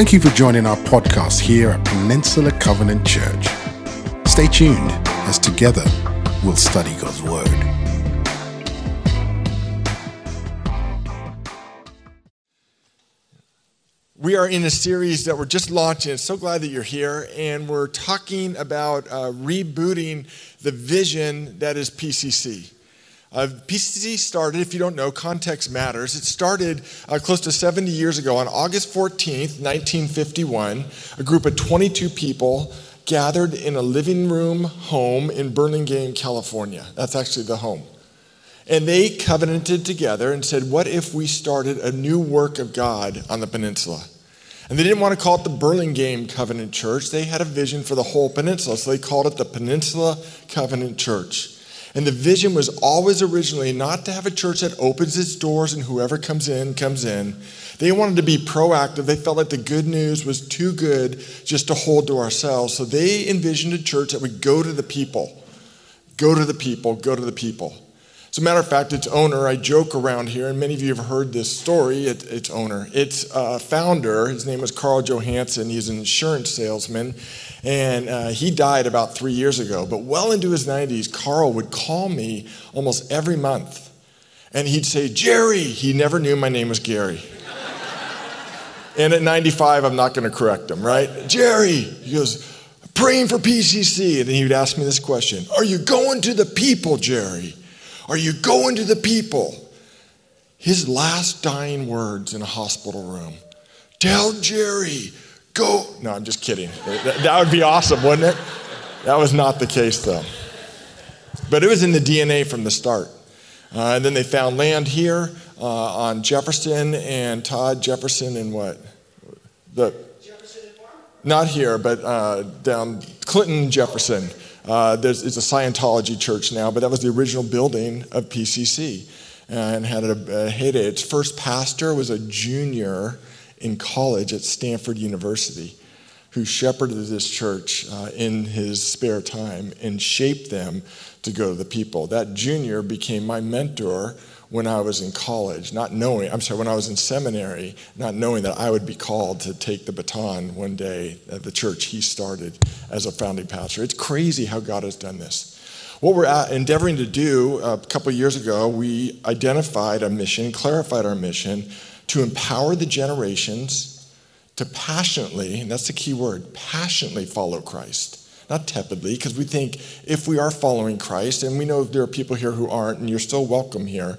Thank you for joining our podcast here at Peninsula Covenant Church. Stay tuned as together we'll study God's Word. We are in a series that we're just launching. So glad that you're here. And we're talking about uh, rebooting the vision that is PCC. Uh, PCC started, if you don't know, context matters. It started uh, close to 70 years ago on August 14th, 1951. A group of 22 people gathered in a living room home in Burlingame, California. That's actually the home. And they covenanted together and said, What if we started a new work of God on the peninsula? And they didn't want to call it the Burlingame Covenant Church. They had a vision for the whole peninsula, so they called it the Peninsula Covenant Church. And the vision was always originally not to have a church that opens its doors and whoever comes in, comes in. They wanted to be proactive. They felt like the good news was too good just to hold to ourselves. So they envisioned a church that would go to the people, go to the people, go to the people. As a matter of fact, its owner, I joke around here, and many of you have heard this story, it, its owner. Its uh, founder, his name was Carl Johansson, he's an insurance salesman, and uh, he died about three years ago. But well into his 90s, Carl would call me almost every month, and he'd say, Jerry. He never knew my name was Gary. and at 95, I'm not going to correct him, right? Jerry. He goes, praying for PCC. And then he would ask me this question Are you going to the people, Jerry? Are you going to the people? His last dying words in a hospital room Tell Jerry, go. No, I'm just kidding. That would be awesome, wouldn't it? That was not the case, though. But it was in the DNA from the start. Uh, and then they found land here uh, on Jefferson and Todd Jefferson and what? The, Jefferson and not here, but uh, down Clinton Jefferson. Uh, it's a Scientology church now, but that was the original building of PCC and had a, a heyday. Its first pastor was a junior in college at Stanford University who shepherded this church uh, in his spare time and shaped them to go to the people. That junior became my mentor when I was in college, not knowing, I'm sorry, when I was in seminary, not knowing that I would be called to take the baton one day at the church he started as a founding pastor. It's crazy how God has done this. What we're endeavoring to do a couple years ago, we identified a mission, clarified our mission to empower the generations to passionately, and that's the key word, passionately follow Christ not tepidly, because we think if we are following Christ, and we know there are people here who aren't, and you're still welcome here,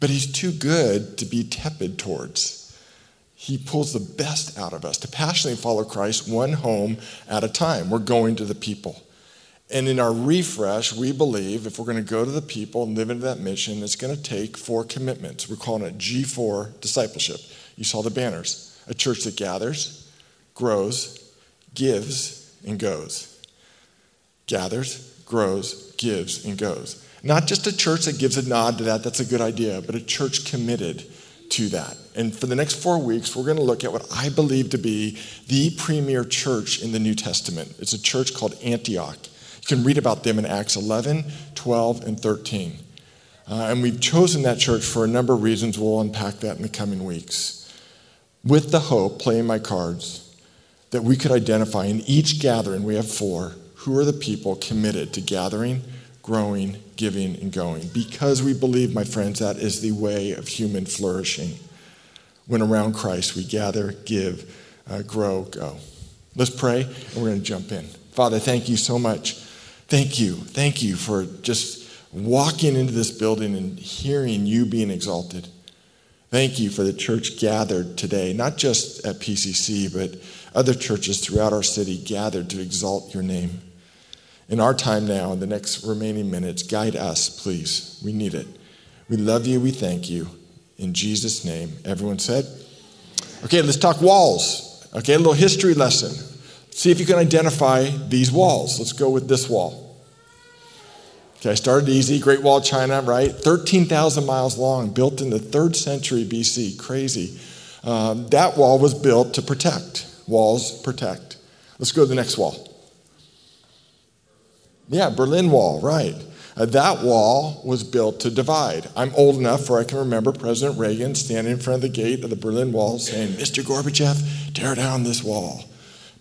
but he's too good to be tepid towards. He pulls the best out of us to passionately follow Christ one home at a time. We're going to the people. And in our refresh, we believe if we're going to go to the people and live into that mission, it's going to take four commitments. We're calling it G4 discipleship. You saw the banners a church that gathers, grows, gives, and goes. Gathers, grows, gives, and goes. Not just a church that gives a nod to that, that's a good idea, but a church committed to that. And for the next four weeks, we're going to look at what I believe to be the premier church in the New Testament. It's a church called Antioch. You can read about them in Acts 11, 12, and 13. Uh, and we've chosen that church for a number of reasons. We'll unpack that in the coming weeks. With the hope, playing my cards, that we could identify in each gathering, we have four, who are the people committed to gathering growing, giving, and going. Because we believe, my friends, that is the way of human flourishing. When around Christ we gather, give, uh, grow, go. Let's pray, and we're going to jump in. Father, thank you so much. Thank you. Thank you for just walking into this building and hearing you being exalted. Thank you for the church gathered today, not just at PCC, but other churches throughout our city gathered to exalt your name. In our time now, in the next remaining minutes, guide us, please. We need it. We love you. We thank you. In Jesus' name. Everyone said? Okay, let's talk walls. Okay, a little history lesson. See if you can identify these walls. Let's go with this wall. Okay, I started easy. Great Wall of China, right? 13,000 miles long, built in the third century BC. Crazy. Um, that wall was built to protect. Walls protect. Let's go to the next wall. Yeah, Berlin Wall, right. Uh, that wall was built to divide. I'm old enough where I can remember President Reagan standing in front of the gate of the Berlin Wall saying, Mr. Gorbachev, tear down this wall.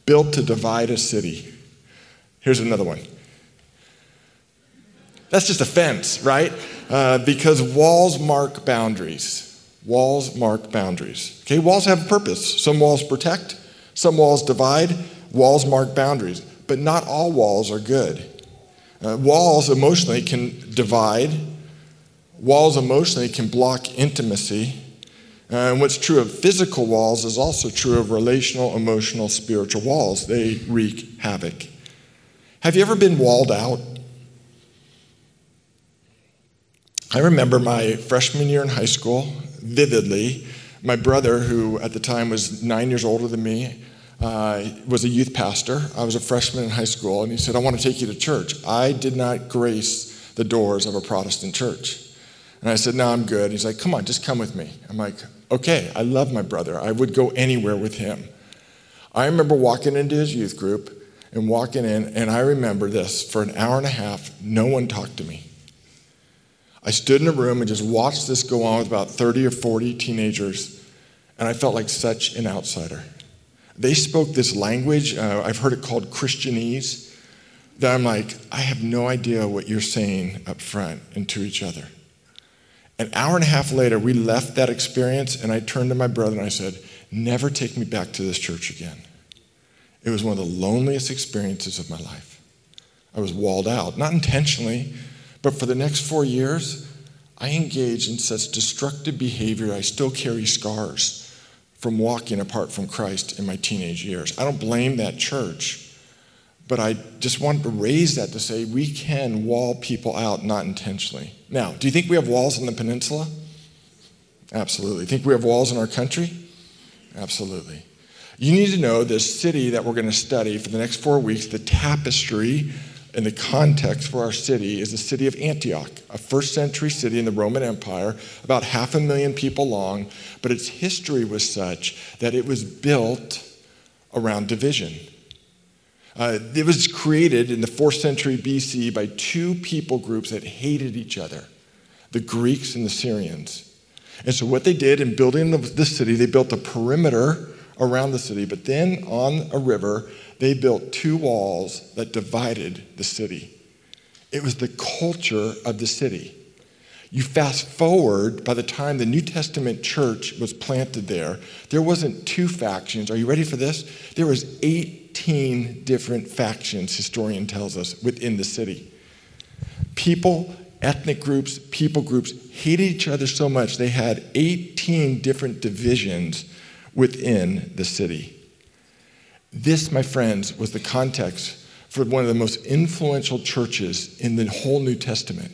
Built to divide a city. Here's another one. That's just a fence, right? Uh, because walls mark boundaries. Walls mark boundaries. Okay, walls have a purpose. Some walls protect, some walls divide, walls mark boundaries. But not all walls are good. Uh, walls emotionally can divide, walls emotionally can block intimacy. Uh, and what's true of physical walls is also true of relational, emotional, spiritual walls. They wreak havoc. Have you ever been walled out? I remember my freshman year in high school vividly. My brother, who at the time was nine years older than me, uh, was a youth pastor. I was a freshman in high school, and he said, I want to take you to church. I did not grace the doors of a Protestant church. And I said, No, I'm good. He's like, Come on, just come with me. I'm like, Okay, I love my brother. I would go anywhere with him. I remember walking into his youth group and walking in, and I remember this for an hour and a half, no one talked to me. I stood in a room and just watched this go on with about 30 or 40 teenagers, and I felt like such an outsider. They spoke this language, uh, I've heard it called Christianese, that I'm like, I have no idea what you're saying up front and to each other. An hour and a half later, we left that experience, and I turned to my brother and I said, Never take me back to this church again. It was one of the loneliest experiences of my life. I was walled out, not intentionally, but for the next four years, I engaged in such destructive behavior, I still carry scars from walking apart from Christ in my teenage years. I don't blame that church, but I just wanted to raise that to say we can wall people out not intentionally. Now, do you think we have walls in the peninsula? Absolutely. Think we have walls in our country? Absolutely. You need to know this city that we're going to study for the next four weeks, the tapestry and the context for our city is the city of Antioch, a first century city in the Roman Empire, about half a million people long, but its history was such that it was built around division. Uh, it was created in the fourth century BC by two people groups that hated each other the Greeks and the Syrians. And so, what they did in building the, city, they built a perimeter around the city, but then on a river, they built two walls that divided the city. It was the culture of the city. You fast forward, by the time the New Testament church was planted there, there wasn't two factions. Are you ready for this? There was 18 different factions, historian tells us, within the city. People, ethnic groups, people groups hated each other so much they had 18 different divisions within the city. This, my friends, was the context for one of the most influential churches in the whole New Testament.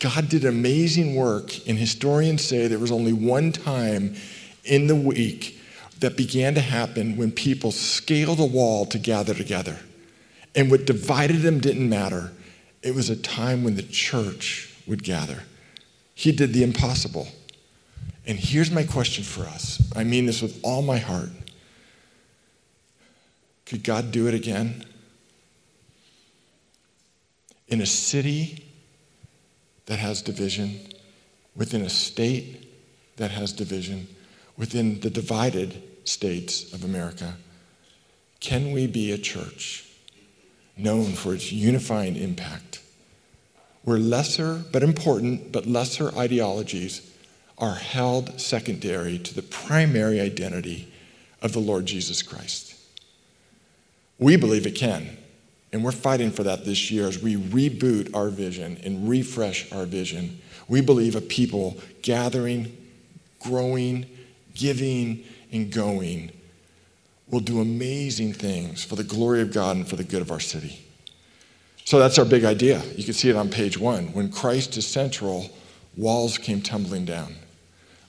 God did amazing work, and historians say there was only one time in the week that began to happen when people scaled a wall to gather together. And what divided them didn't matter. It was a time when the church would gather. He did the impossible. And here's my question for us I mean this with all my heart. Could God do it again? In a city that has division, within a state that has division, within the divided states of America, can we be a church known for its unifying impact, where lesser but important but lesser ideologies are held secondary to the primary identity of the Lord Jesus Christ. We believe it can. And we're fighting for that this year as we reboot our vision and refresh our vision. We believe a people gathering, growing, giving, and going will do amazing things for the glory of God and for the good of our city. So that's our big idea. You can see it on page one. When Christ is central, walls came tumbling down.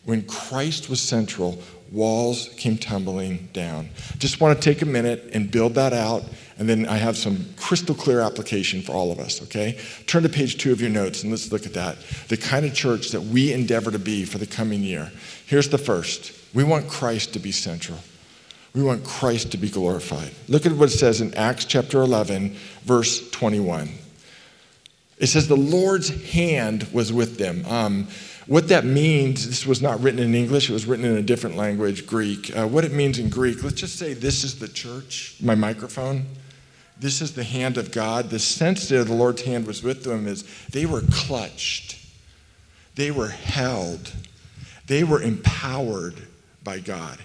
When Christ was central, walls came tumbling down. Just want to take a minute and build that out, and then I have some crystal clear application for all of us, okay? Turn to page two of your notes and let's look at that. The kind of church that we endeavor to be for the coming year. Here's the first we want Christ to be central. We want Christ to be glorified. Look at what it says in Acts chapter 11, verse 21. It says the Lord's hand was with them. Um, what that means, this was not written in English, it was written in a different language, Greek. Uh, what it means in Greek, let's just say this is the church, my microphone. This is the hand of God. The sense that the Lord's hand was with them is they were clutched, they were held, they were empowered by God.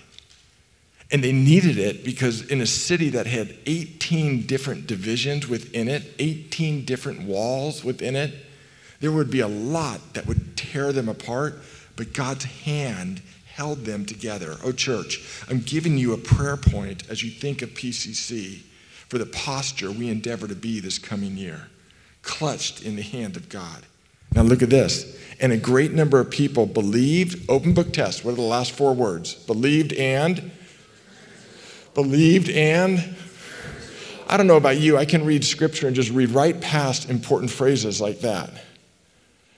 And they needed it because in a city that had 18 different divisions within it, 18 different walls within it, there would be a lot that would tear them apart, but God's hand held them together. Oh, church, I'm giving you a prayer point as you think of PCC for the posture we endeavor to be this coming year, clutched in the hand of God. Now, look at this. And a great number of people believed, open book test, what are the last four words? Believed and believed and I don't know about you, I can read scripture and just read right past important phrases like that.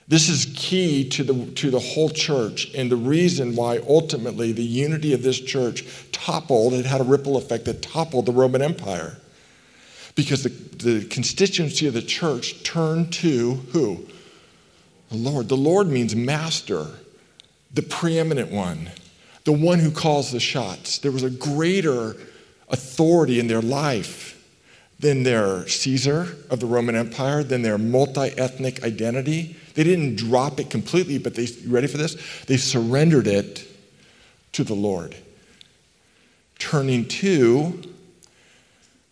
This is key to the, to the whole church and the reason why ultimately the unity of this church toppled, it had a ripple effect that toppled the Roman Empire. Because the, the constituency of the church turned to who? The Lord. The Lord means master, the preeminent one, the one who calls the shots. There was a greater authority in their life than their Caesar of the Roman Empire, than their multi ethnic identity. They didn't drop it completely, but they, ready for this? They surrendered it to the Lord. Turning to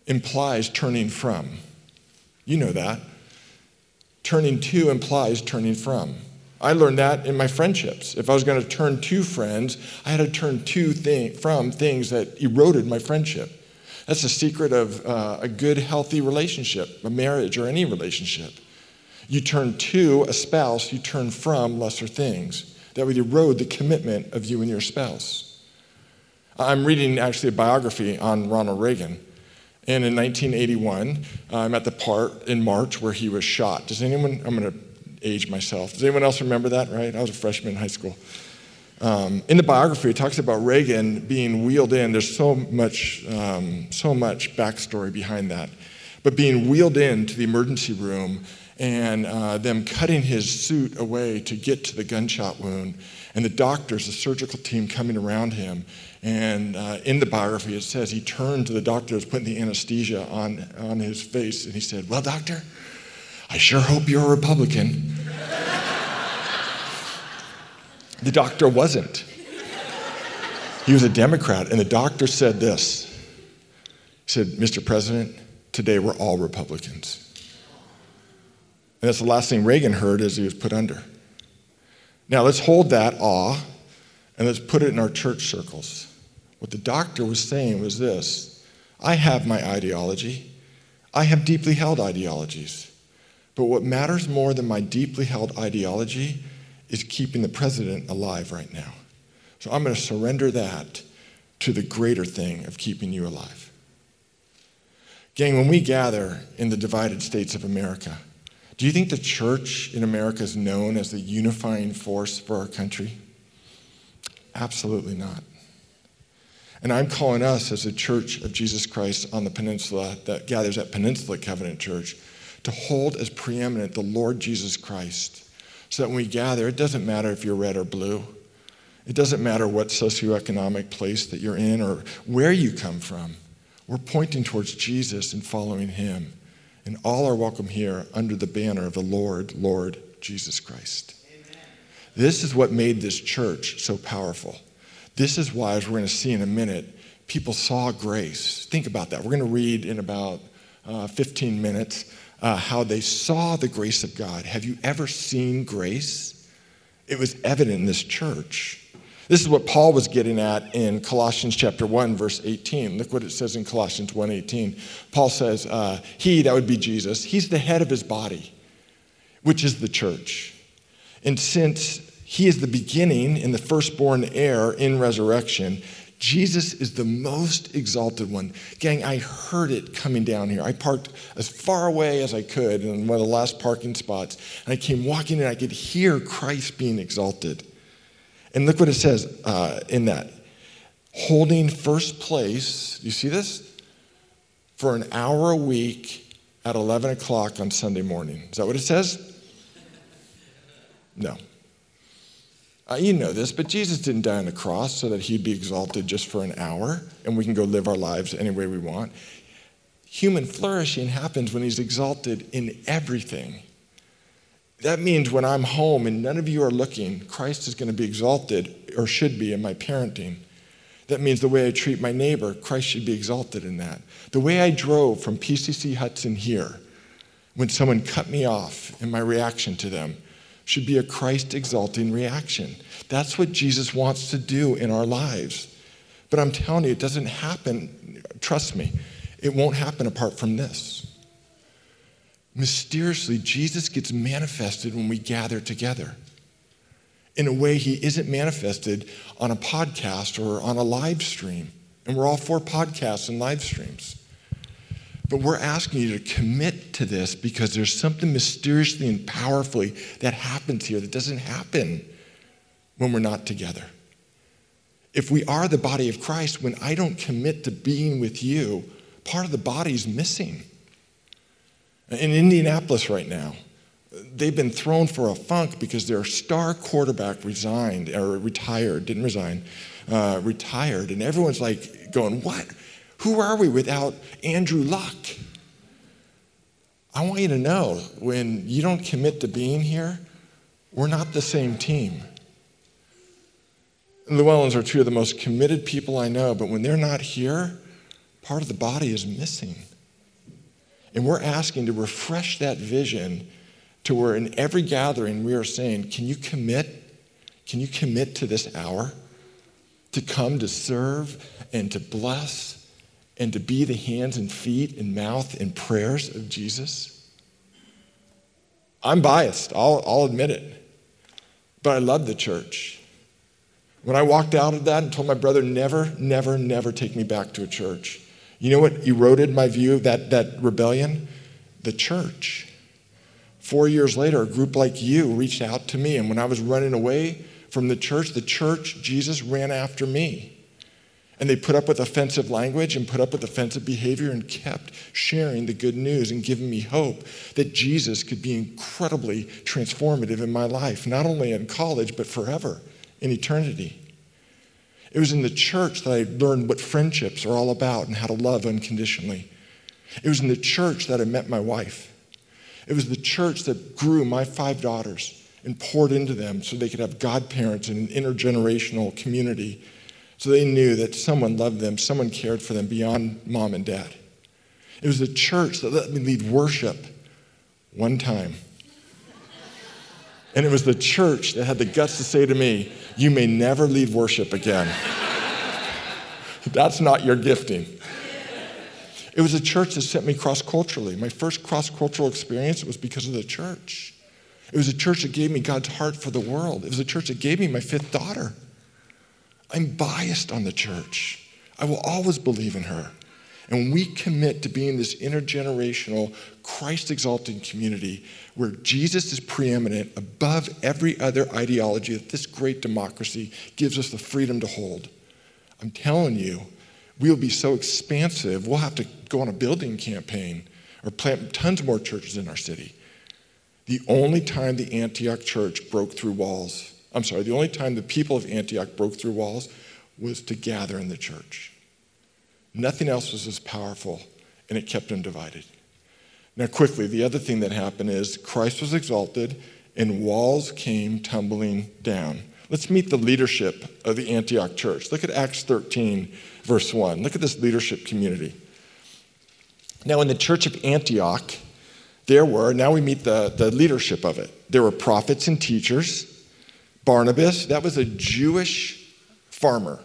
implies turning from. You know that. Turning to implies turning from. I learned that in my friendships. If I was going to turn to friends, I had to turn to thing, from things that eroded my friendship. That's the secret of uh, a good, healthy relationship, a marriage, or any relationship. You turn to a spouse, you turn from lesser things that would erode the commitment of you and your spouse. I'm reading actually a biography on Ronald Reagan. And in 1981, uh, I'm at the part in March where he was shot. Does anyone, I'm going to age myself. Does anyone else remember that, right? I was a freshman in high school. Um, in the biography, it talks about Reagan being wheeled in. There's so much, um, so much backstory behind that. But being wheeled into the emergency room and uh, them cutting his suit away to get to the gunshot wound, and the doctors, the surgical team coming around him. And uh, in the biography, it says he turned to the doctor who was putting the anesthesia on, on his face, and he said, Well, doctor, I sure hope you're a Republican. The doctor wasn't. He was a Democrat, and the doctor said this. He said, Mr. President, today we're all Republicans. And that's the last thing Reagan heard as he was put under. Now let's hold that awe and let's put it in our church circles. What the doctor was saying was this I have my ideology, I have deeply held ideologies. But what matters more than my deeply held ideology is keeping the president alive right now. So I'm going to surrender that to the greater thing of keeping you alive. Gang, when we gather in the divided states of America, do you think the church in America is known as the unifying force for our country? Absolutely not. And I'm calling us as a church of Jesus Christ on the peninsula that gathers at Peninsula Covenant Church to hold as preeminent the Lord Jesus Christ so that when we gather, it doesn't matter if you're red or blue. It doesn't matter what socioeconomic place that you're in or where you come from. We're pointing towards Jesus and following him. And all are welcome here under the banner of the Lord, Lord Jesus Christ. Amen. This is what made this church so powerful. This is why, as we're going to see in a minute, people saw grace. Think about that. We're going to read in about uh, 15 minutes uh, how they saw the grace of God. Have you ever seen grace? It was evident in this church. This is what Paul was getting at in Colossians chapter 1, verse 18. Look what it says in Colossians 1:18. Paul says, uh, He, that would be Jesus, he's the head of his body, which is the church. And since he is the beginning and the firstborn heir in resurrection, Jesus is the most exalted one. Gang, I heard it coming down here. I parked as far away as I could in one of the last parking spots, and I came walking and I could hear Christ being exalted. And look what it says uh, in that holding first place. You see this? For an hour a week at 11 o'clock on Sunday morning. Is that what it says? No. Uh, you know this, but Jesus didn't die on the cross so that he'd be exalted just for an hour and we can go live our lives any way we want. Human flourishing happens when he's exalted in everything. That means when I'm home and none of you are looking, Christ is going to be exalted, or should be, in my parenting. That means the way I treat my neighbor, Christ should be exalted in that. The way I drove from PCC Hudson here, when someone cut me off in my reaction to them, should be a Christ exalting reaction. That's what Jesus wants to do in our lives. But I'm telling you, it doesn't happen, trust me, it won't happen apart from this. Mysteriously, Jesus gets manifested when we gather together in a way he isn't manifested on a podcast or on a live stream. And we're all for podcasts and live streams. But we're asking you to commit to this because there's something mysteriously and powerfully that happens here that doesn't happen when we're not together. If we are the body of Christ, when I don't commit to being with you, part of the body's missing. In Indianapolis right now, they've been thrown for a funk because their star quarterback resigned or retired, didn't resign, uh, retired. And everyone's like going, What? Who are we without Andrew Luck? I want you to know when you don't commit to being here, we're not the same team. And Llewellyns are two of the most committed people I know, but when they're not here, part of the body is missing. And we're asking to refresh that vision to where in every gathering we are saying, Can you commit? Can you commit to this hour? To come to serve and to bless and to be the hands and feet and mouth and prayers of Jesus? I'm biased, I'll, I'll admit it. But I love the church. When I walked out of that and told my brother, never, never, never take me back to a church, you know what eroded my view of that, that rebellion? The church. Four years later, a group like you reached out to me, and when I was running away from the church, the church, Jesus ran after me. And they put up with offensive language and put up with offensive behavior and kept sharing the good news and giving me hope that Jesus could be incredibly transformative in my life, not only in college, but forever in eternity. It was in the church that I learned what friendships are all about and how to love unconditionally. It was in the church that I met my wife. It was the church that grew my five daughters and poured into them so they could have godparents and an intergenerational community so they knew that someone loved them, someone cared for them beyond mom and dad. It was the church that let me lead worship one time. And it was the church that had the guts to say to me, You may never lead worship again. That's not your gifting. It was a church that sent me cross culturally. My first cross cultural experience was because of the church. It was a church that gave me God's heart for the world. It was a church that gave me my fifth daughter. I'm biased on the church. I will always believe in her. And we commit to being this intergenerational, Christ exalting community where Jesus is preeminent above every other ideology that this great democracy gives us the freedom to hold. I'm telling you, we'll be so expansive, we'll have to go on a building campaign or plant tons more churches in our city. The only time the Antioch church broke through walls, I'm sorry, the only time the people of Antioch broke through walls was to gather in the church. Nothing else was as powerful, and it kept them divided. Now, quickly, the other thing that happened is Christ was exalted and walls came tumbling down. Let's meet the leadership of the Antioch church. Look at Acts 13, verse 1. Look at this leadership community. Now, in the church of Antioch, there were, now we meet the, the leadership of it. There were prophets and teachers. Barnabas, that was a Jewish farmer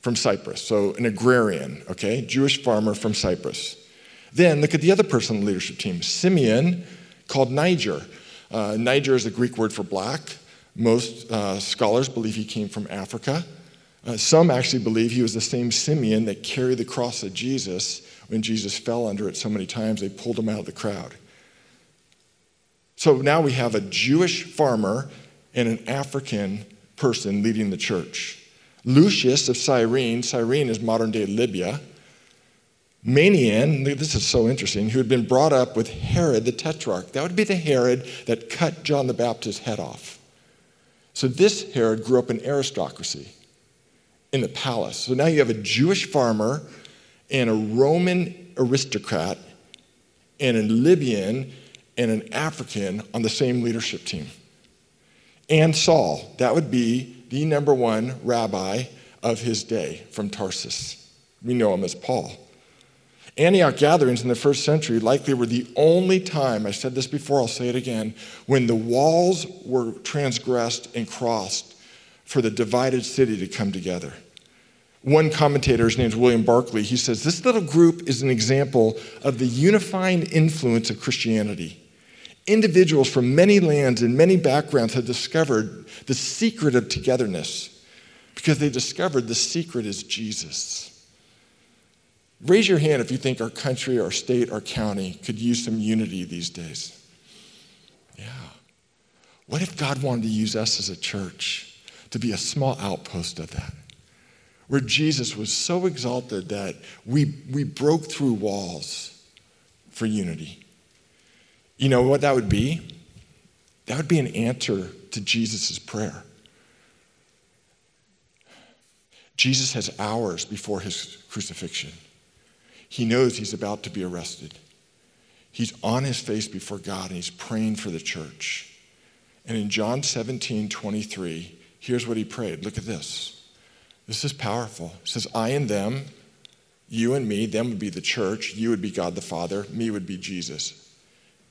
from Cyprus, so an agrarian, okay, Jewish farmer from Cyprus. Then look at the other person on the leadership team, Simeon, called Niger. Uh, Niger is a Greek word for black. Most uh, scholars believe he came from Africa. Uh, some actually believe he was the same Simeon that carried the cross of Jesus when Jesus fell under it so many times they pulled him out of the crowd. So now we have a Jewish farmer and an African person leading the church. Lucius of Cyrene, Cyrene is modern day Libya. Manaen, this is so interesting, who had been brought up with Herod the Tetrarch. That would be the Herod that cut John the Baptist's head off. So this Herod grew up in aristocracy in the palace. So now you have a Jewish farmer and a Roman aristocrat and a Libyan and an African on the same leadership team. And Saul, that would be the number one rabbi of his day from Tarsus. We know him as Paul. Antioch gatherings in the first century likely were the only time, I said this before, I'll say it again, when the walls were transgressed and crossed for the divided city to come together. One commentator, his name is William Barclay, he says this little group is an example of the unifying influence of Christianity. Individuals from many lands and many backgrounds have discovered the secret of togetherness because they discovered the secret is Jesus. Raise your hand if you think our country, our state, our county could use some unity these days. Yeah. What if God wanted to use us as a church to be a small outpost of that? Where Jesus was so exalted that we, we broke through walls for unity. You know what that would be? That would be an answer to Jesus' prayer. Jesus has hours before his crucifixion. He knows he's about to be arrested. He's on his face before God and he's praying for the church. And in John 17, 23, here's what he prayed. Look at this. This is powerful. It says, I and them, you and me, them would be the church, you would be God the Father, me would be Jesus.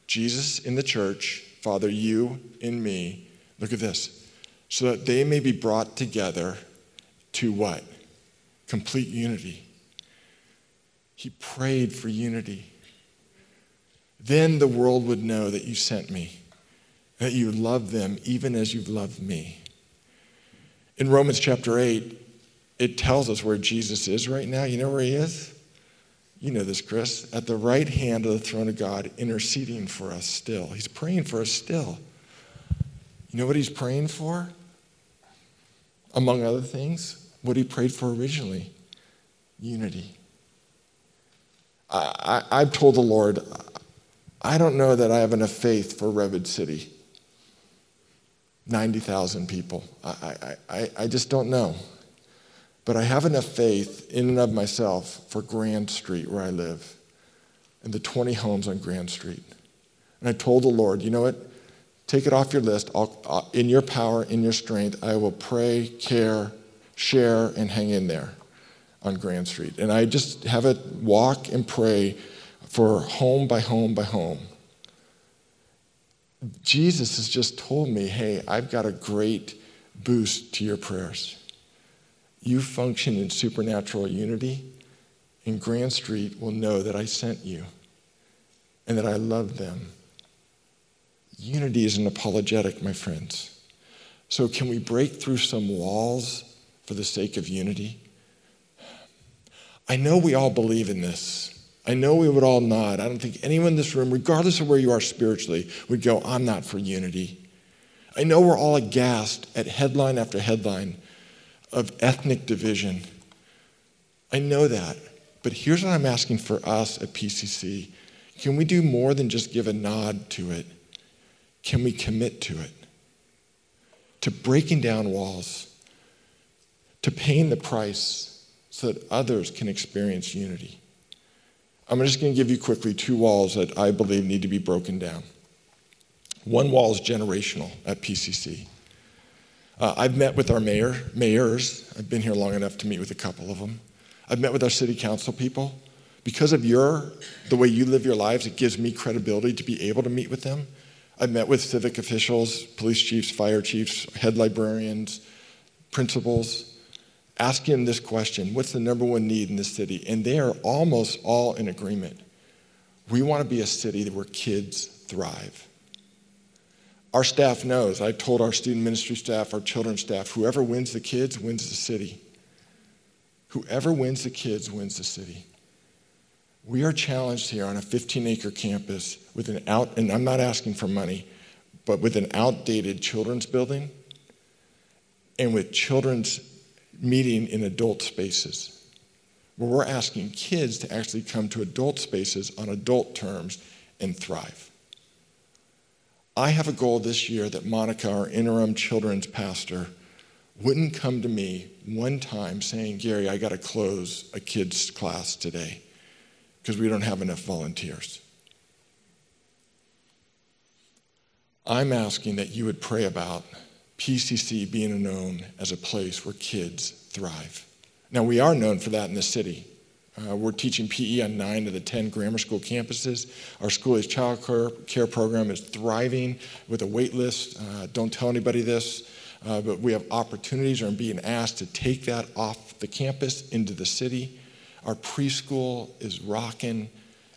Jesus in the church, Father, you in me. Look at this. So that they may be brought together to what? Complete unity. He prayed for unity. Then the world would know that you sent me, that you love them even as you've loved me. In Romans chapter 8, it tells us where Jesus is right now. You know where he is? You know this, Chris. At the right hand of the throne of God, interceding for us still. He's praying for us still. You know what he's praying for? Among other things, what he prayed for originally unity. I, I, have told the Lord, I don't know that I have enough faith for Redwood City. 90,000 people. I, I, I just don't know. But I have enough faith in and of myself for Grand Street, where I live, and the 20 homes on Grand Street. And I told the Lord, you know what? Take it off your list. I'll, in your power, in your strength, I will pray, care, share, and hang in there on Grand Street. And I just have it walk and pray for home by home by home. Jesus has just told me, hey, I've got a great boost to your prayers. You function in supernatural unity, and Grand Street will know that I sent you and that I love them. Unity is an apologetic, my friends. So, can we break through some walls for the sake of unity? I know we all believe in this. I know we would all nod. I don't think anyone in this room, regardless of where you are spiritually, would go, I'm not for unity. I know we're all aghast at headline after headline of ethnic division. I know that. But here's what I'm asking for us at PCC can we do more than just give a nod to it? Can we commit to it? To breaking down walls, to paying the price so that others can experience unity. I'm just going to give you quickly two walls that I believe need to be broken down. One wall is generational at PCC. Uh, I've met with our mayor, mayors. I've been here long enough to meet with a couple of them. I've met with our city council people. Because of your, the way you live your lives, it gives me credibility to be able to meet with them. I've met with civic officials, police chiefs, fire chiefs, head librarians, principals asking them this question what's the number one need in this city? And they are almost all in agreement. We want to be a city where kids thrive. Our staff knows, I told our student ministry staff, our children's staff, whoever wins the kids wins the city. Whoever wins the kids wins the city. We are challenged here on a 15 acre campus with an out, and I'm not asking for money, but with an outdated children's building and with children's meeting in adult spaces. where we're asking kids to actually come to adult spaces on adult terms and thrive. I have a goal this year that Monica, our interim children's pastor, wouldn't come to me one time saying, Gary, I got to close a kids' class today because we don't have enough volunteers. I'm asking that you would pray about PCC being known as a place where kids thrive. Now, we are known for that in the city. Uh, we're teaching PE on nine of the 10 grammar school campuses. Our school age child care, care program is thriving with a wait list. Uh, don't tell anybody this, uh, but we have opportunities or I'm being asked to take that off the campus into the city. Our preschool is rocking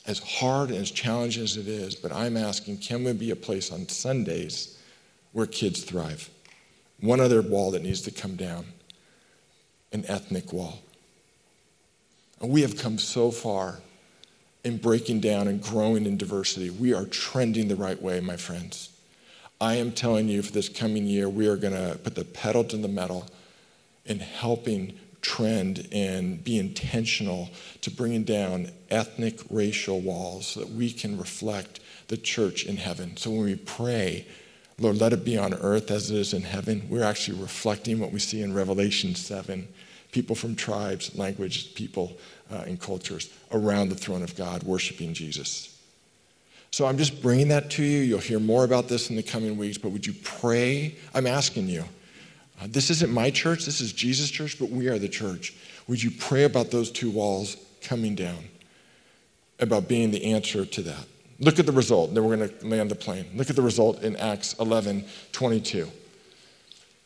as hard and as challenging as it is, but I'm asking can we be a place on Sundays where kids thrive? One other wall that needs to come down an ethnic wall. And we have come so far in breaking down and growing in diversity. We are trending the right way, my friends. I am telling you for this coming year, we are going to put the pedal to the metal in helping trend and be intentional to bringing down ethnic racial walls so that we can reflect the church in heaven. So when we pray, Lord, let it be on earth as it is in heaven, we're actually reflecting what we see in Revelation 7 people from tribes, languages, people, uh, and cultures around the throne of God worshiping Jesus. So I'm just bringing that to you. You'll hear more about this in the coming weeks, but would you pray? I'm asking you. Uh, this isn't my church, this is Jesus' church, but we are the church. Would you pray about those two walls coming down, about being the answer to that? Look at the result. Then we're going to land the plane. Look at the result in Acts 11 22.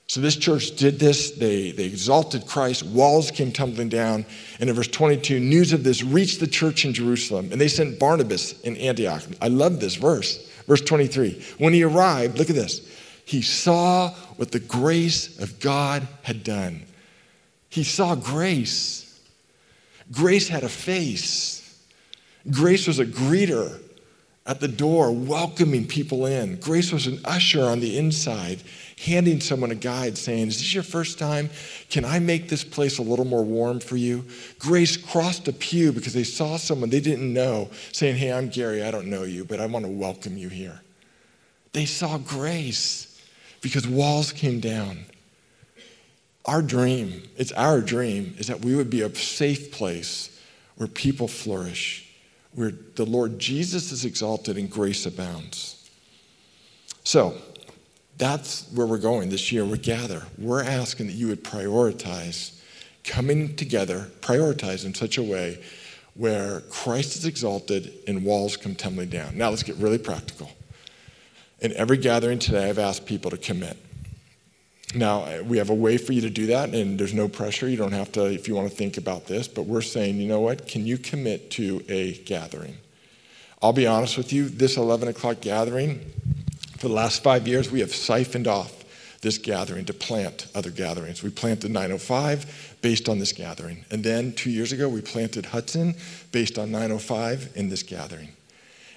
So this church did this. They, they exalted Christ. Walls came tumbling down. And in verse 22, news of this reached the church in Jerusalem. And they sent Barnabas in Antioch. I love this verse. Verse 23. When he arrived, look at this. He saw what the grace of God had done. He saw grace. Grace had a face. Grace was a greeter at the door, welcoming people in. Grace was an usher on the inside handing someone a guide saying, Is this your first time? Can I make this place a little more warm for you? Grace crossed a pew because they saw someone they didn't know saying, Hey, I'm Gary. I don't know you, but I want to welcome you here. They saw grace because walls came down. Our dream, it's our dream, is that we would be a safe place where people flourish, where the Lord Jesus is exalted and grace abounds. So, that's where we're going this year. We gather. We're asking that you would prioritize coming together, prioritize in such a way where Christ is exalted and walls come tumbling down. Now let's get really practical. In every gathering today, I've asked people to commit. Now, eh, we have a way for you to do that, and there's no pressure. You don't have to, if you want to think about this, but we're saying, you know what? Can you commit to a gathering? I'll be honest with you, this 11 o'clock gathering, for the last five years, we have siphoned off this gathering to plant other gatherings. We planted 905 based on this gathering. And then two years ago, we planted Hudson based on 905 in this gathering.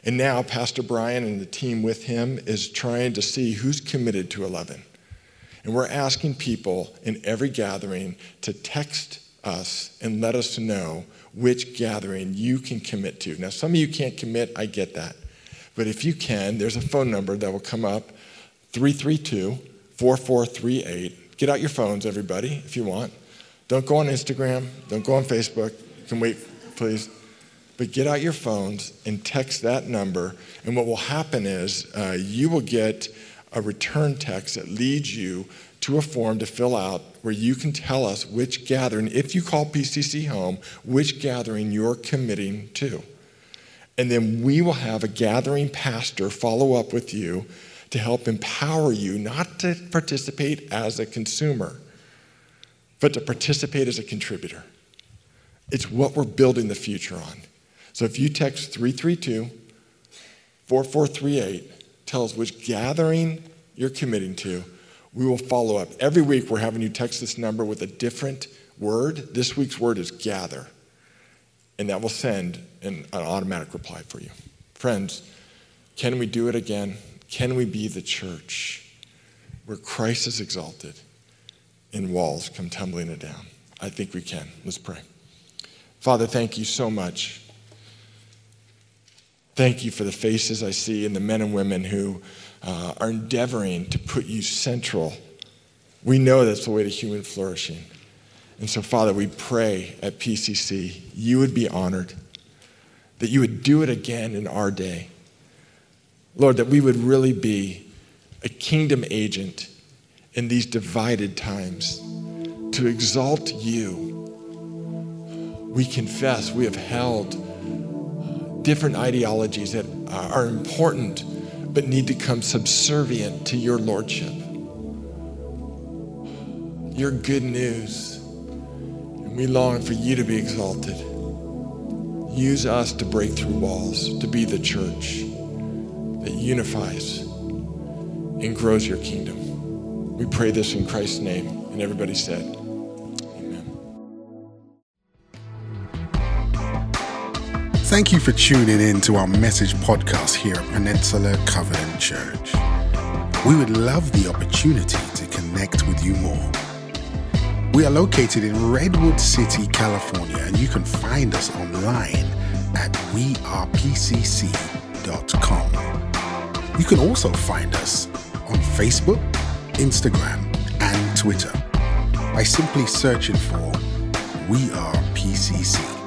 And now, Pastor Brian and the team with him is trying to see who's committed to 11. And we're asking people in every gathering to text us and let us know which gathering you can commit to. Now, some of you can't commit, I get that. But if you can, there's a phone number that will come up 332 4438. Get out your phones, everybody, if you want. Don't go on Instagram, don't go on Facebook. You can wait, please. But get out your phones and text that number. And what will happen is uh, you will get a return text that leads you to a form to fill out where you can tell us which gathering, if you call PCC home, which gathering you're committing to. And then we will have a gathering pastor follow up with you to help empower you not to participate as a consumer, but to participate as a contributor. It's what we're building the future on. So if you text 332 4438, tell us which gathering you're committing to, we will follow up. Every week we're having you text this number with a different word. This week's word is gather and that will send an, an automatic reply for you. Friends, can we do it again? Can we be the church where Christ is exalted and walls come tumbling it down? I think we can. Let's pray. Father, thank you so much. Thank you for the faces I see and the men and women who uh, are endeavoring to put you central. We know that's the way to human flourishing. And so, Father, we pray at PCC you would be honored, that you would do it again in our day. Lord, that we would really be a kingdom agent in these divided times to exalt you. We confess we have held different ideologies that are important but need to come subservient to your lordship. Your good news. We long for you to be exalted. Use us to break through walls, to be the church that unifies and grows your kingdom. We pray this in Christ's name. And everybody said, Amen. Thank you for tuning in to our message podcast here at Peninsula Covenant Church. We would love the opportunity to connect with you more. We are located in Redwood City, California, and you can find us online at wearepcc.com. You can also find us on Facebook, Instagram, and Twitter by simply searching for We Are PCC.